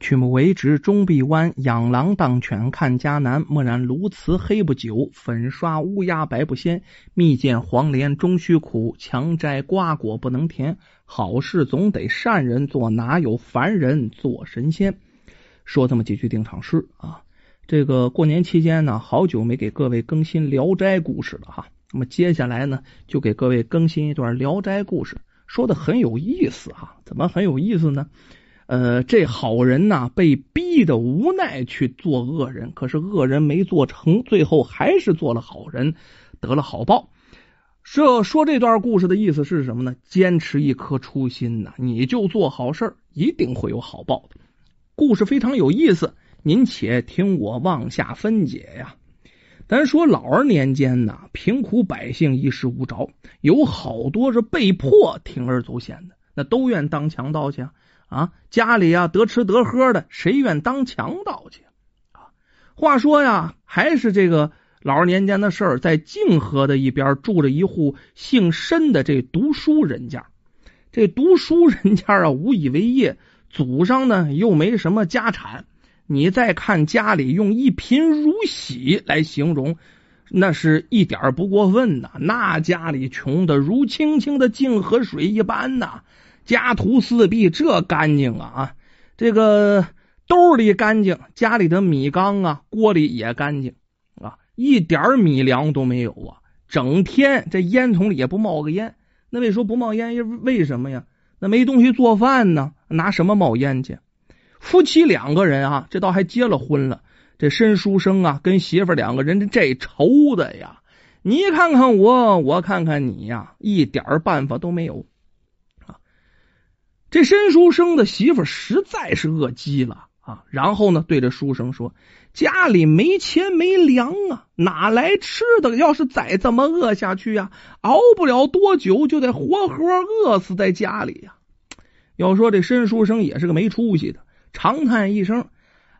曲目为直终必弯，养狼当犬看家难。墨染鸬鹚黑不久，粉刷乌鸦白不鲜。蜜饯黄连终须苦，强摘瓜果不能甜。好事总得善人做，哪有凡人做神仙？说这么几句定场诗啊。这个过年期间呢，好久没给各位更新《聊斋》故事了哈。那么接下来呢，就给各位更新一段《聊斋》故事，说的很有意思哈。怎么很有意思呢？呃，这好人呐，被逼的无奈去做恶人，可是恶人没做成，最后还是做了好人，得了好报。这说这段故事的意思是什么呢？坚持一颗初心呐，你就做好事一定会有好报的。故事非常有意思，您且听我往下分解呀。咱说老儿年间呐，贫苦百姓衣食无着，有好多是被迫铤而走险的，那都愿当强盗去。啊，啊家里呀得吃得喝的，谁愿当强盗去啊？话说呀，还是这个老年间的事儿，在泾河的一边住着一户姓申的这读书人家。这读书人家啊，无以为业，祖上呢又没什么家产。你再看家里用一贫如洗来形容，那是一点不过分呐。那家里穷的如清清的泾河水一般呐。家徒四壁，这干净啊啊！这个兜里干净，家里的米缸啊、锅里也干净啊，一点米粮都没有啊！整天这烟囱里也不冒个烟。那为说不冒烟？为什么呀？那没东西做饭呢，拿什么冒烟去？夫妻两个人啊，这倒还结了婚了。这申书生啊，跟媳妇两个人这愁的呀，你看看我，我看看你呀，一点办法都没有。这申书生的媳妇实在是饿急了啊！然后呢，对着书生说：“家里没钱没粮啊，哪来吃的？要是再这么饿下去呀，熬不了多久就得活活饿死在家里呀！”要说这申书生也是个没出息的，长叹一声：“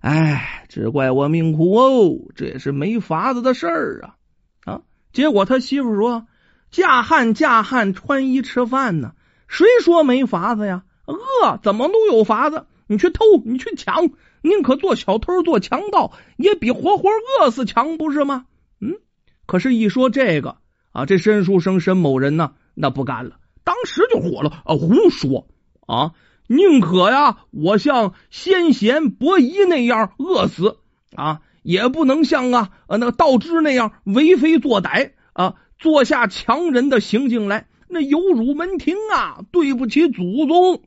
哎，只怪我命苦哦，这也是没法子的事儿啊！”啊！结果他媳妇说：“嫁汉嫁汉，穿衣吃饭呢，谁说没法子呀？”饿怎么都有法子，你去偷，你去抢，宁可做小偷、做强盗，也比活活饿死强，不是吗？嗯，可是，一说这个啊，这申书生申某人呢，那不干了，当时就火了啊！胡说啊！宁可呀，我像先贤伯夷那样饿死啊，也不能像啊那个道之那样为非作歹啊，做下强人的行径来，那有辱门庭啊，对不起祖宗。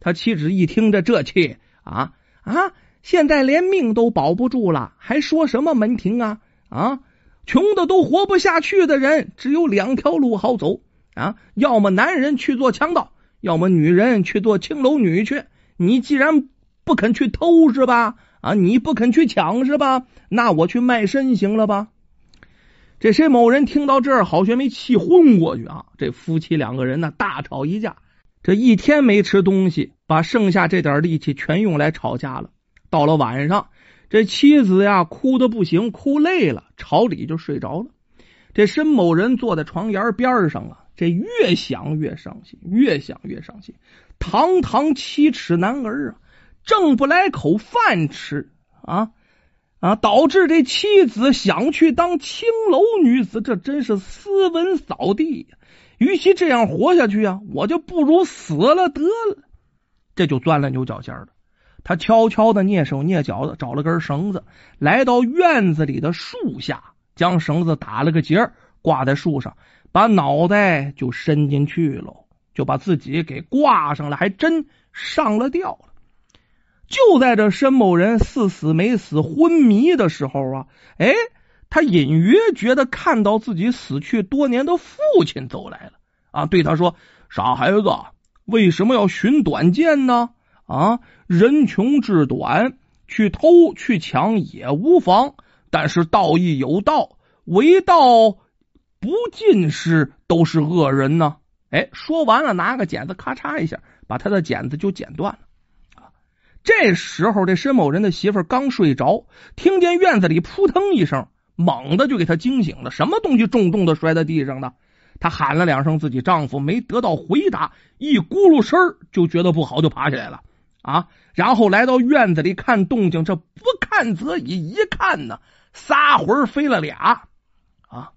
他妻子一听着这气啊啊！现在连命都保不住了，还说什么门庭啊啊！穷的都活不下去的人，只有两条路好走啊！要么男人去做强盗，要么女人去做青楼女去。你既然不肯去偷是吧？啊，你不肯去抢是吧？那我去卖身行了吧？这谁某人听到这儿，好悬没气昏过去啊！这夫妻两个人呢，大吵一架。这一天没吃东西，把剩下这点力气全用来吵架了。到了晚上，这妻子呀哭的不行，哭累了，朝里就睡着了。这申某人坐在床沿边上啊，这越想越伤心，越想越伤心。堂堂七尺男儿啊，挣不来口饭吃啊啊，导致这妻子想去当青楼女子，这真是斯文扫地呀。与其这样活下去啊，我就不如死了得了。这就钻了牛角尖了。他悄悄的蹑手蹑脚的找了根绳子，来到院子里的树下，将绳子打了个结，挂在树上，把脑袋就伸进去了，就把自己给挂上了，还真上了吊了。就在这申某人似死没死、昏迷的时候啊，哎。他隐约觉得看到自己死去多年的父亲走来了啊，对他说：“傻孩子，为什么要寻短见呢？啊，人穷志短，去偷去抢也无妨，但是道义有道，为道不尽是都是恶人呢。”哎，说完了，拿个剪子咔嚓一下，把他的剪子就剪断了。这时候这申某人的媳妇刚睡着，听见院子里扑腾一声。猛的就给他惊醒了，什么东西重重的摔在地上呢？她喊了两声自己丈夫，没得到回答，一咕噜声就觉得不好，就爬起来了。啊，然后来到院子里看动静，这不看则已，一看呢，仨魂飞了俩啊！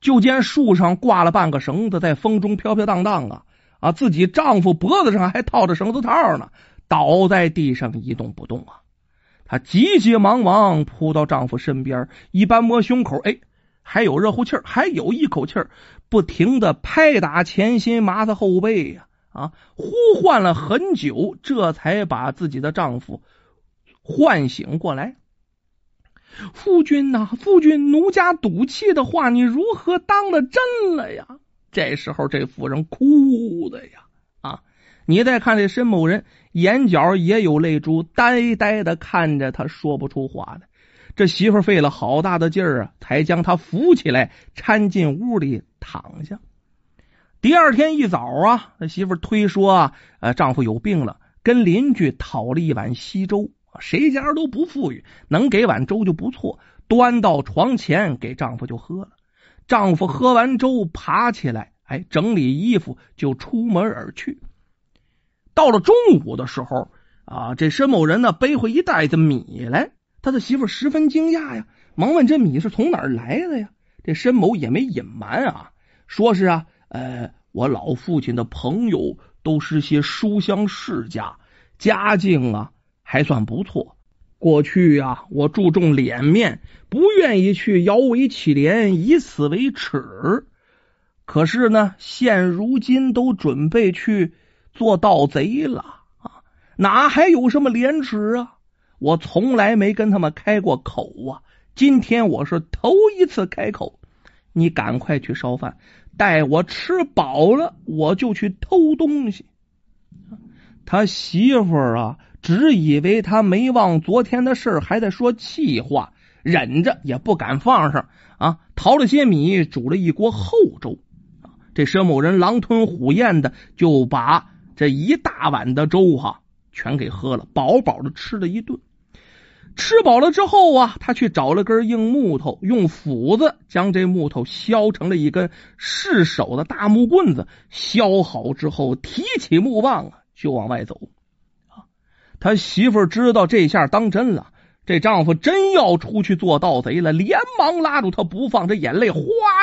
就见树上挂了半个绳子，在风中飘飘荡荡啊啊！自己丈夫脖子上还套着绳子套呢，倒在地上一动不动啊！她急急忙忙扑到丈夫身边，一般摸胸口，哎，还有热乎气儿，还有一口气儿，不停的拍打前心，麻他后背呀。啊！呼唤了很久，这才把自己的丈夫唤醒过来。夫君呐，夫君，奴家赌气的话，你如何当的真了呀？这时候，这妇人哭的呀！啊！你再看这申某人，眼角也有泪珠，呆呆的看着他，说不出话来。这媳妇费了好大的劲儿啊，才将他扶起来，搀进屋里躺下。第二天一早啊，那媳妇推说啊，呃，丈夫有病了，跟邻居讨了一碗稀粥，谁家都不富裕，能给碗粥就不错，端到床前给丈夫就喝了。丈夫喝完粥，爬起来，哎，整理衣服就出门而去。到了中午的时候啊，这申某人呢背回一袋子米来，他的媳妇十分惊讶呀，忙问这米是从哪儿来的呀？这申某也没隐瞒啊，说是啊。呃，我老父亲的朋友都是些书香世家，家境啊还算不错。过去啊，我注重脸面，不愿意去摇尾乞怜，以此为耻。可是呢，现如今都准备去做盗贼了啊，哪还有什么廉耻啊？我从来没跟他们开过口啊，今天我是头一次开口。你赶快去烧饭。待我吃饱了，我就去偷东西。他媳妇儿啊，只以为他没忘昨天的事还在说气话，忍着也不敢放上啊。淘了些米，煮了一锅厚粥。这佘某人狼吞虎咽的就把这一大碗的粥哈全给喝了，饱饱的吃了一顿。吃饱了之后啊，他去找了根硬木头，用斧子将这木头削成了一根试手的大木棍子。削好之后，提起木棒啊，就往外走。他媳妇知道这下当真了。这丈夫真要出去做盗贼了，连忙拉住他不放，这眼泪哗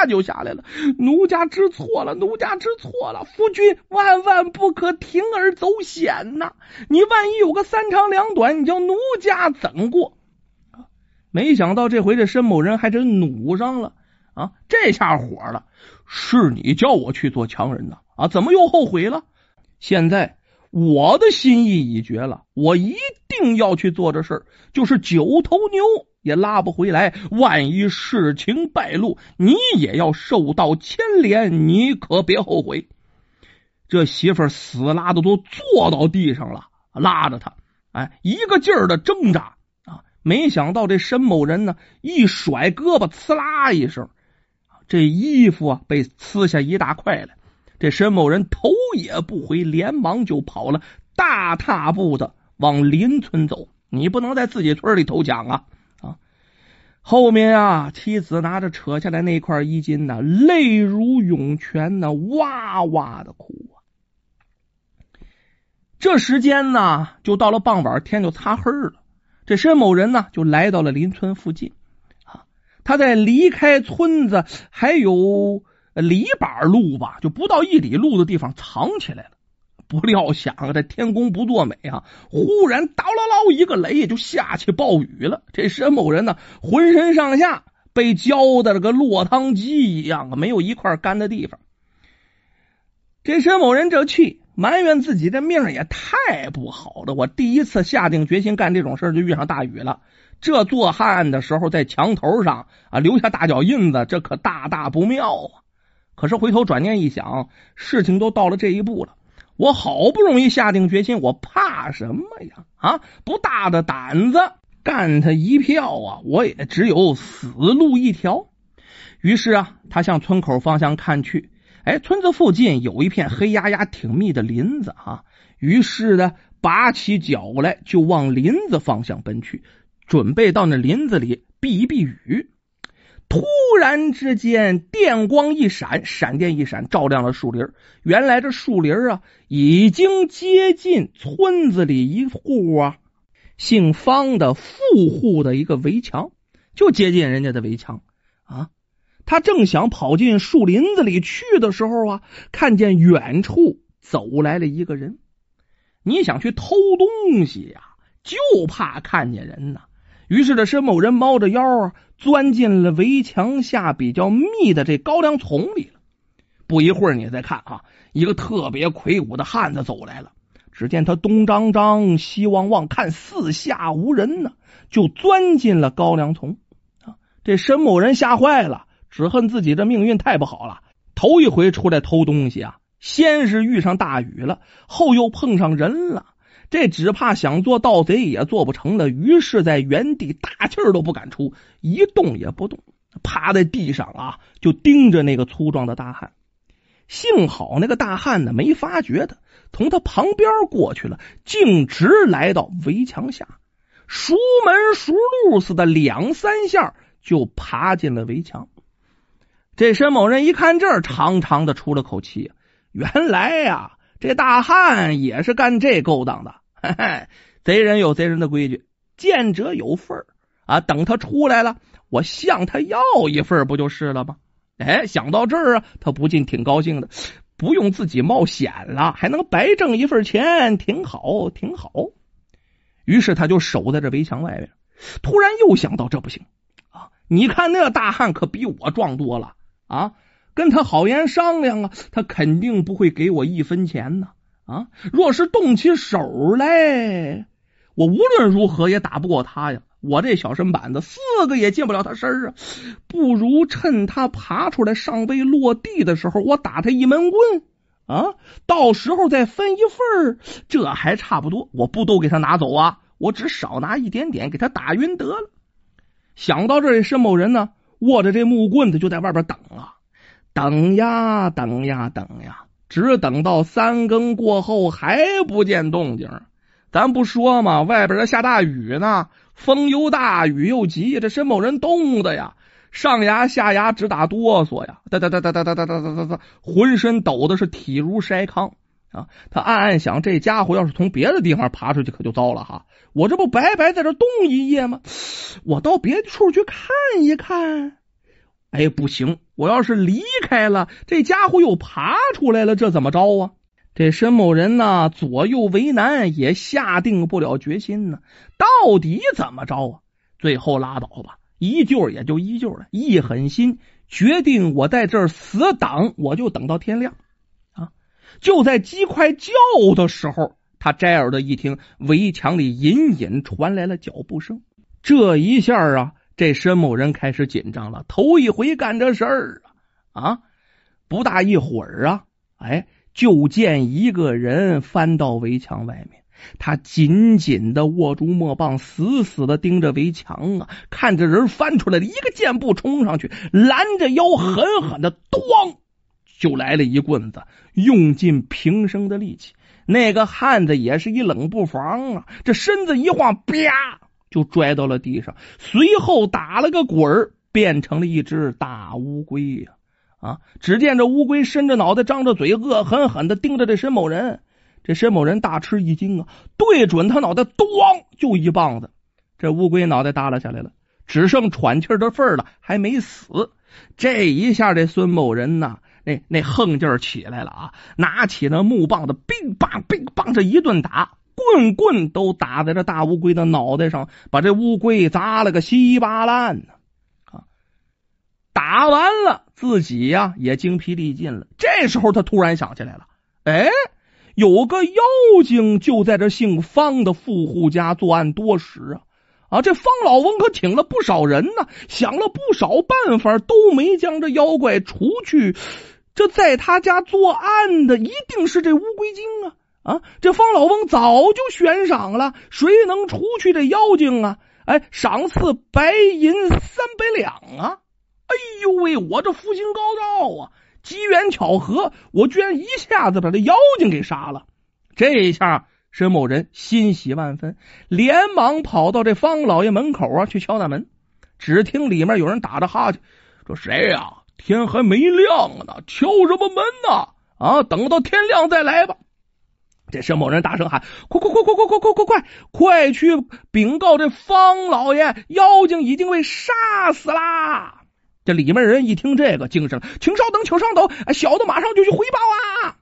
就下来了。奴家知错了，奴家知错了，夫君万万不可铤而走险呐！你万一有个三长两短，你叫奴家怎么过？没想到这回这申某人还真努上了啊！这下火了，是你叫我去做强人的啊？怎么又后悔了？现在。我的心意已决了，我一定要去做这事儿，就是九头牛也拉不回来。万一事情败露，你也要受到牵连，你可别后悔。这媳妇死拉的都坐到地上了，拉着他，哎，一个劲儿的挣扎啊！没想到这申某人呢，一甩胳膊，呲啦一声，这衣服啊被撕下一大块来。这申某人头也不回，连忙就跑了，大踏步的往邻村走。你不能在自己村里投降啊！啊，后面啊，妻子拿着扯下来那块衣襟呢，泪如涌泉呢，哇哇的哭啊。这时间呢，就到了傍晚，天就擦黑了。这申某人呢，就来到了邻村附近啊。他在离开村子还有。里板路吧，就不到一里路的地方藏起来了。不料想啊，这天公不作美啊，忽然叨唠唠一个雷，就下起暴雨了。这申某人呢，浑身上下被浇的这个落汤鸡一样啊，没有一块干的地方。这申某人这气，埋怨自己的命也太不好了。我第一次下定决心干这种事就遇上大雨了。这做汉的时候，在墙头上啊留下大脚印子，这可大大不妙啊！可是回头转念一想，事情都到了这一步了，我好不容易下定决心，我怕什么呀？啊，不大的胆子，干他一票啊！我也只有死路一条。于是啊，他向村口方向看去，哎，村子附近有一片黑压压、挺密的林子啊。于是呢，拔起脚来就往林子方向奔去，准备到那林子里避一避雨。突然之间，电光一闪，闪电一闪，照亮了树林。原来这树林啊，已经接近村子里一户啊姓方的富户的一个围墙，就接近人家的围墙啊。他正想跑进树林子里去的时候啊，看见远处走来了一个人。你想去偷东西呀，就怕看见人呐。于是这申某人猫着腰啊，钻进了围墙下比较密的这高粱丛里了。不一会儿，你再看啊，一个特别魁梧的汉子走来了。只见他东张张、西望望，看四下无人呢，就钻进了高粱丛。这申某人吓坏了，只恨自己这命运太不好了，头一回出来偷东西啊，先是遇上大雨了，后又碰上人了。这只怕想做盗贼也做不成了，于是，在原地大气儿都不敢出，一动也不动，趴在地上啊，就盯着那个粗壮的大汉。幸好那个大汉呢，没发觉他，从他旁边过去了，径直来到围墙下，熟门熟路似的两三下就爬进了围墙。这申某人一看这儿，长长的出了口气，原来呀。这大汉也是干这勾当的，嘿嘿，贼人有贼人的规矩，见者有份儿啊。等他出来了，我向他要一份不就是了吗？哎，想到这儿啊，他不禁挺高兴的，不用自己冒险了，还能白挣一份钱，挺好，挺好。于是他就守在这围墙外面。突然又想到，这不行啊！你看那大汉可比我壮多了啊！跟他好言商量啊，他肯定不会给我一分钱呢。啊，若是动起手来，我无论如何也打不过他呀。我这小身板子，四个也进不了他身啊。不如趁他爬出来尚未落地的时候，我打他一闷棍啊，到时候再分一份这还差不多。我不都给他拿走啊，我只少拿一点点，给他打晕得了。想到这，申某人呢，握着这木棍子就在外边等啊。等呀等呀等呀，只等到三更过后还不见动静。咱不说嘛，外边这下大雨呢，风又大，雨又急，这申某人冻的呀，上牙下牙直打哆嗦呀，哒哒哒哒哒哒哒哒哒哒，浑身抖的是体如筛糠啊！他暗暗想：这家伙要是从别的地方爬出去，可就糟了哈！我这不白白在这冻一夜吗？我到别处去看一看。哎，不行！我要是离开了，这家伙又爬出来了，这怎么着啊？这申某人呢，左右为难，也下定不了决心呢。到底怎么着啊？最后拉倒吧，依旧也就依旧了。一狠心，决定我在这儿死等，我就等到天亮啊！就在鸡快叫的时候，他摘耳朵一听，围墙里隐隐传来了脚步声。这一下啊！这申某人开始紧张了，头一回干这事儿啊！啊，不大一会儿啊，哎，就见一个人翻到围墙外面，他紧紧的握住木棒，死死的盯着围墙啊！看着人翻出来了，一个箭步冲上去，拦着腰，狠狠的咣就来了一棍子，用尽平生的力气。那个汉子也是一冷不防啊，这身子一晃，啪！就拽到了地上，随后打了个滚儿，变成了一只大乌龟呀！啊！只见这乌龟伸着脑袋，张着嘴，恶狠狠的盯着这申某人。这申某人大吃一惊啊，对准他脑袋，咣就一棒子，这乌龟脑袋耷拉下来了，只剩喘气的份儿了，还没死。这一下，这孙某人呐，那那横劲儿起来了啊！拿起那木棒子，乒乓乒乓，这一顿打。棍棍都打在这大乌龟的脑袋上，把这乌龟砸了个稀巴烂呢！啊，打完了，自己呀也精疲力尽了。这时候他突然想起来了，哎，有个妖精就在这姓方的富户家作案多时啊！啊，这方老翁可请了不少人呢，想了不少办法，都没将这妖怪除去。这在他家作案的一定是这乌龟精啊！啊！这方老翁早就悬赏了，谁能除去这妖精啊？哎，赏赐白银三百两啊！哎呦喂，我这福星高照啊！机缘巧合，我居然一下子把这妖精给杀了。这一下，申某人欣喜万分，连忙跑到这方老爷门口啊去敲大门。只听里面有人打着哈欠，说：“谁呀？天还没亮呢，敲什么门呢？啊，等到天亮再来吧。”这申某人大声喊：“快快快快快快快快快快去禀告这方老爷，妖精已经被杀死啦！”这里面人一听这个，精神，请稍等，请稍等，小的马上就去回报啊！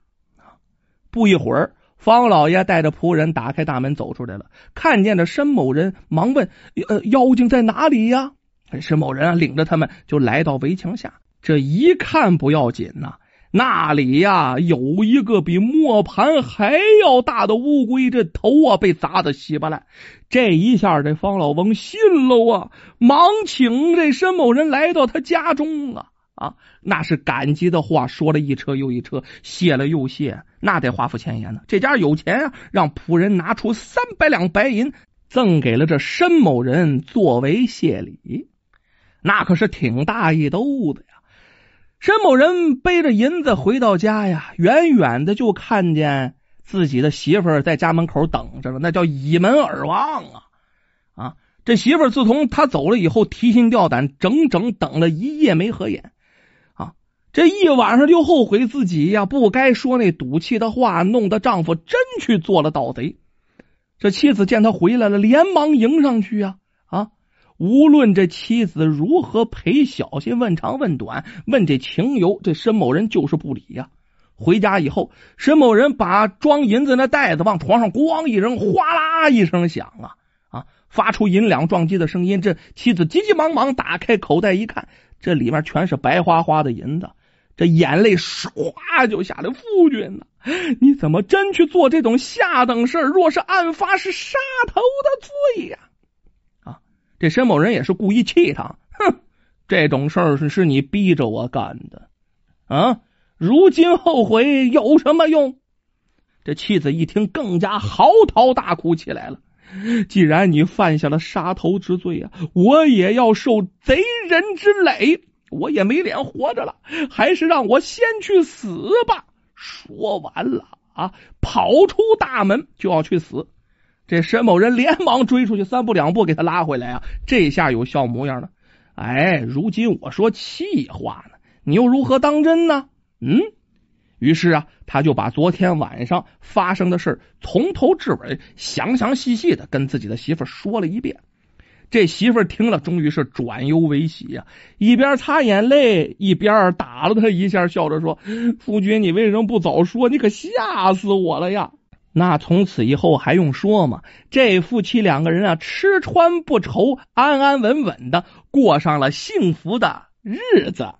不一会儿，方老爷带着仆人打开大门走出来了，看见这申某人，忙问：“呃，妖精在哪里呀？”申某人啊，领着他们就来到围墙下，这一看不要紧呐。那里呀，有一个比磨盘还要大的乌龟，这头啊被砸的稀巴烂。这一下，这方老翁信了啊，忙请这申某人来到他家中啊啊，那是感激的话说了一车又一车，谢了又谢，那得花付钱言呢。这家有钱啊，让仆人拿出三百两白银赠给了这申某人作为谢礼，那可是挺大一兜子呀。申某人背着银子回到家呀，远远的就看见自己的媳妇儿在家门口等着了，那叫倚门而望啊！啊，这媳妇儿自从他走了以后，提心吊胆，整整等了一夜没合眼啊！这一晚上就后悔自己呀，不该说那赌气的话，弄得丈夫真去做了盗贼。这妻子见他回来了，连忙迎上去呀。无论这妻子如何陪小心问长问短，问这情由，这申某人就是不理呀。回家以后，申某人把装银子那袋子往床上咣一扔，哗啦一声响啊啊，发出银两撞击的声音。这妻子急急忙忙打开口袋一看，这里面全是白花花的银子，这眼泪唰就下来。夫君呐，你怎么真去做这种下等事若是案发，是杀头的罪呀！这申某人也是故意气他，哼，这种事儿是是你逼着我干的啊！如今后悔有什么用？这妻子一听，更加嚎啕大哭起来了。既然你犯下了杀头之罪啊，我也要受贼人之累，我也没脸活着了，还是让我先去死吧！说完了啊，跑出大门就要去死。这申某人连忙追出去，三步两步给他拉回来啊！这下有笑模样了。哎，如今我说气话呢，你又如何当真呢？嗯，于是啊，他就把昨天晚上发生的事从头至尾详详细细的跟自己的媳妇说了一遍。这媳妇听了，终于是转忧为喜呀，一边擦眼泪，一边打了他一下，笑着说：“夫君，你为什么不早说？你可吓死我了呀！”那从此以后还用说吗？这夫妻两个人啊，吃穿不愁，安安稳稳的过上了幸福的日子。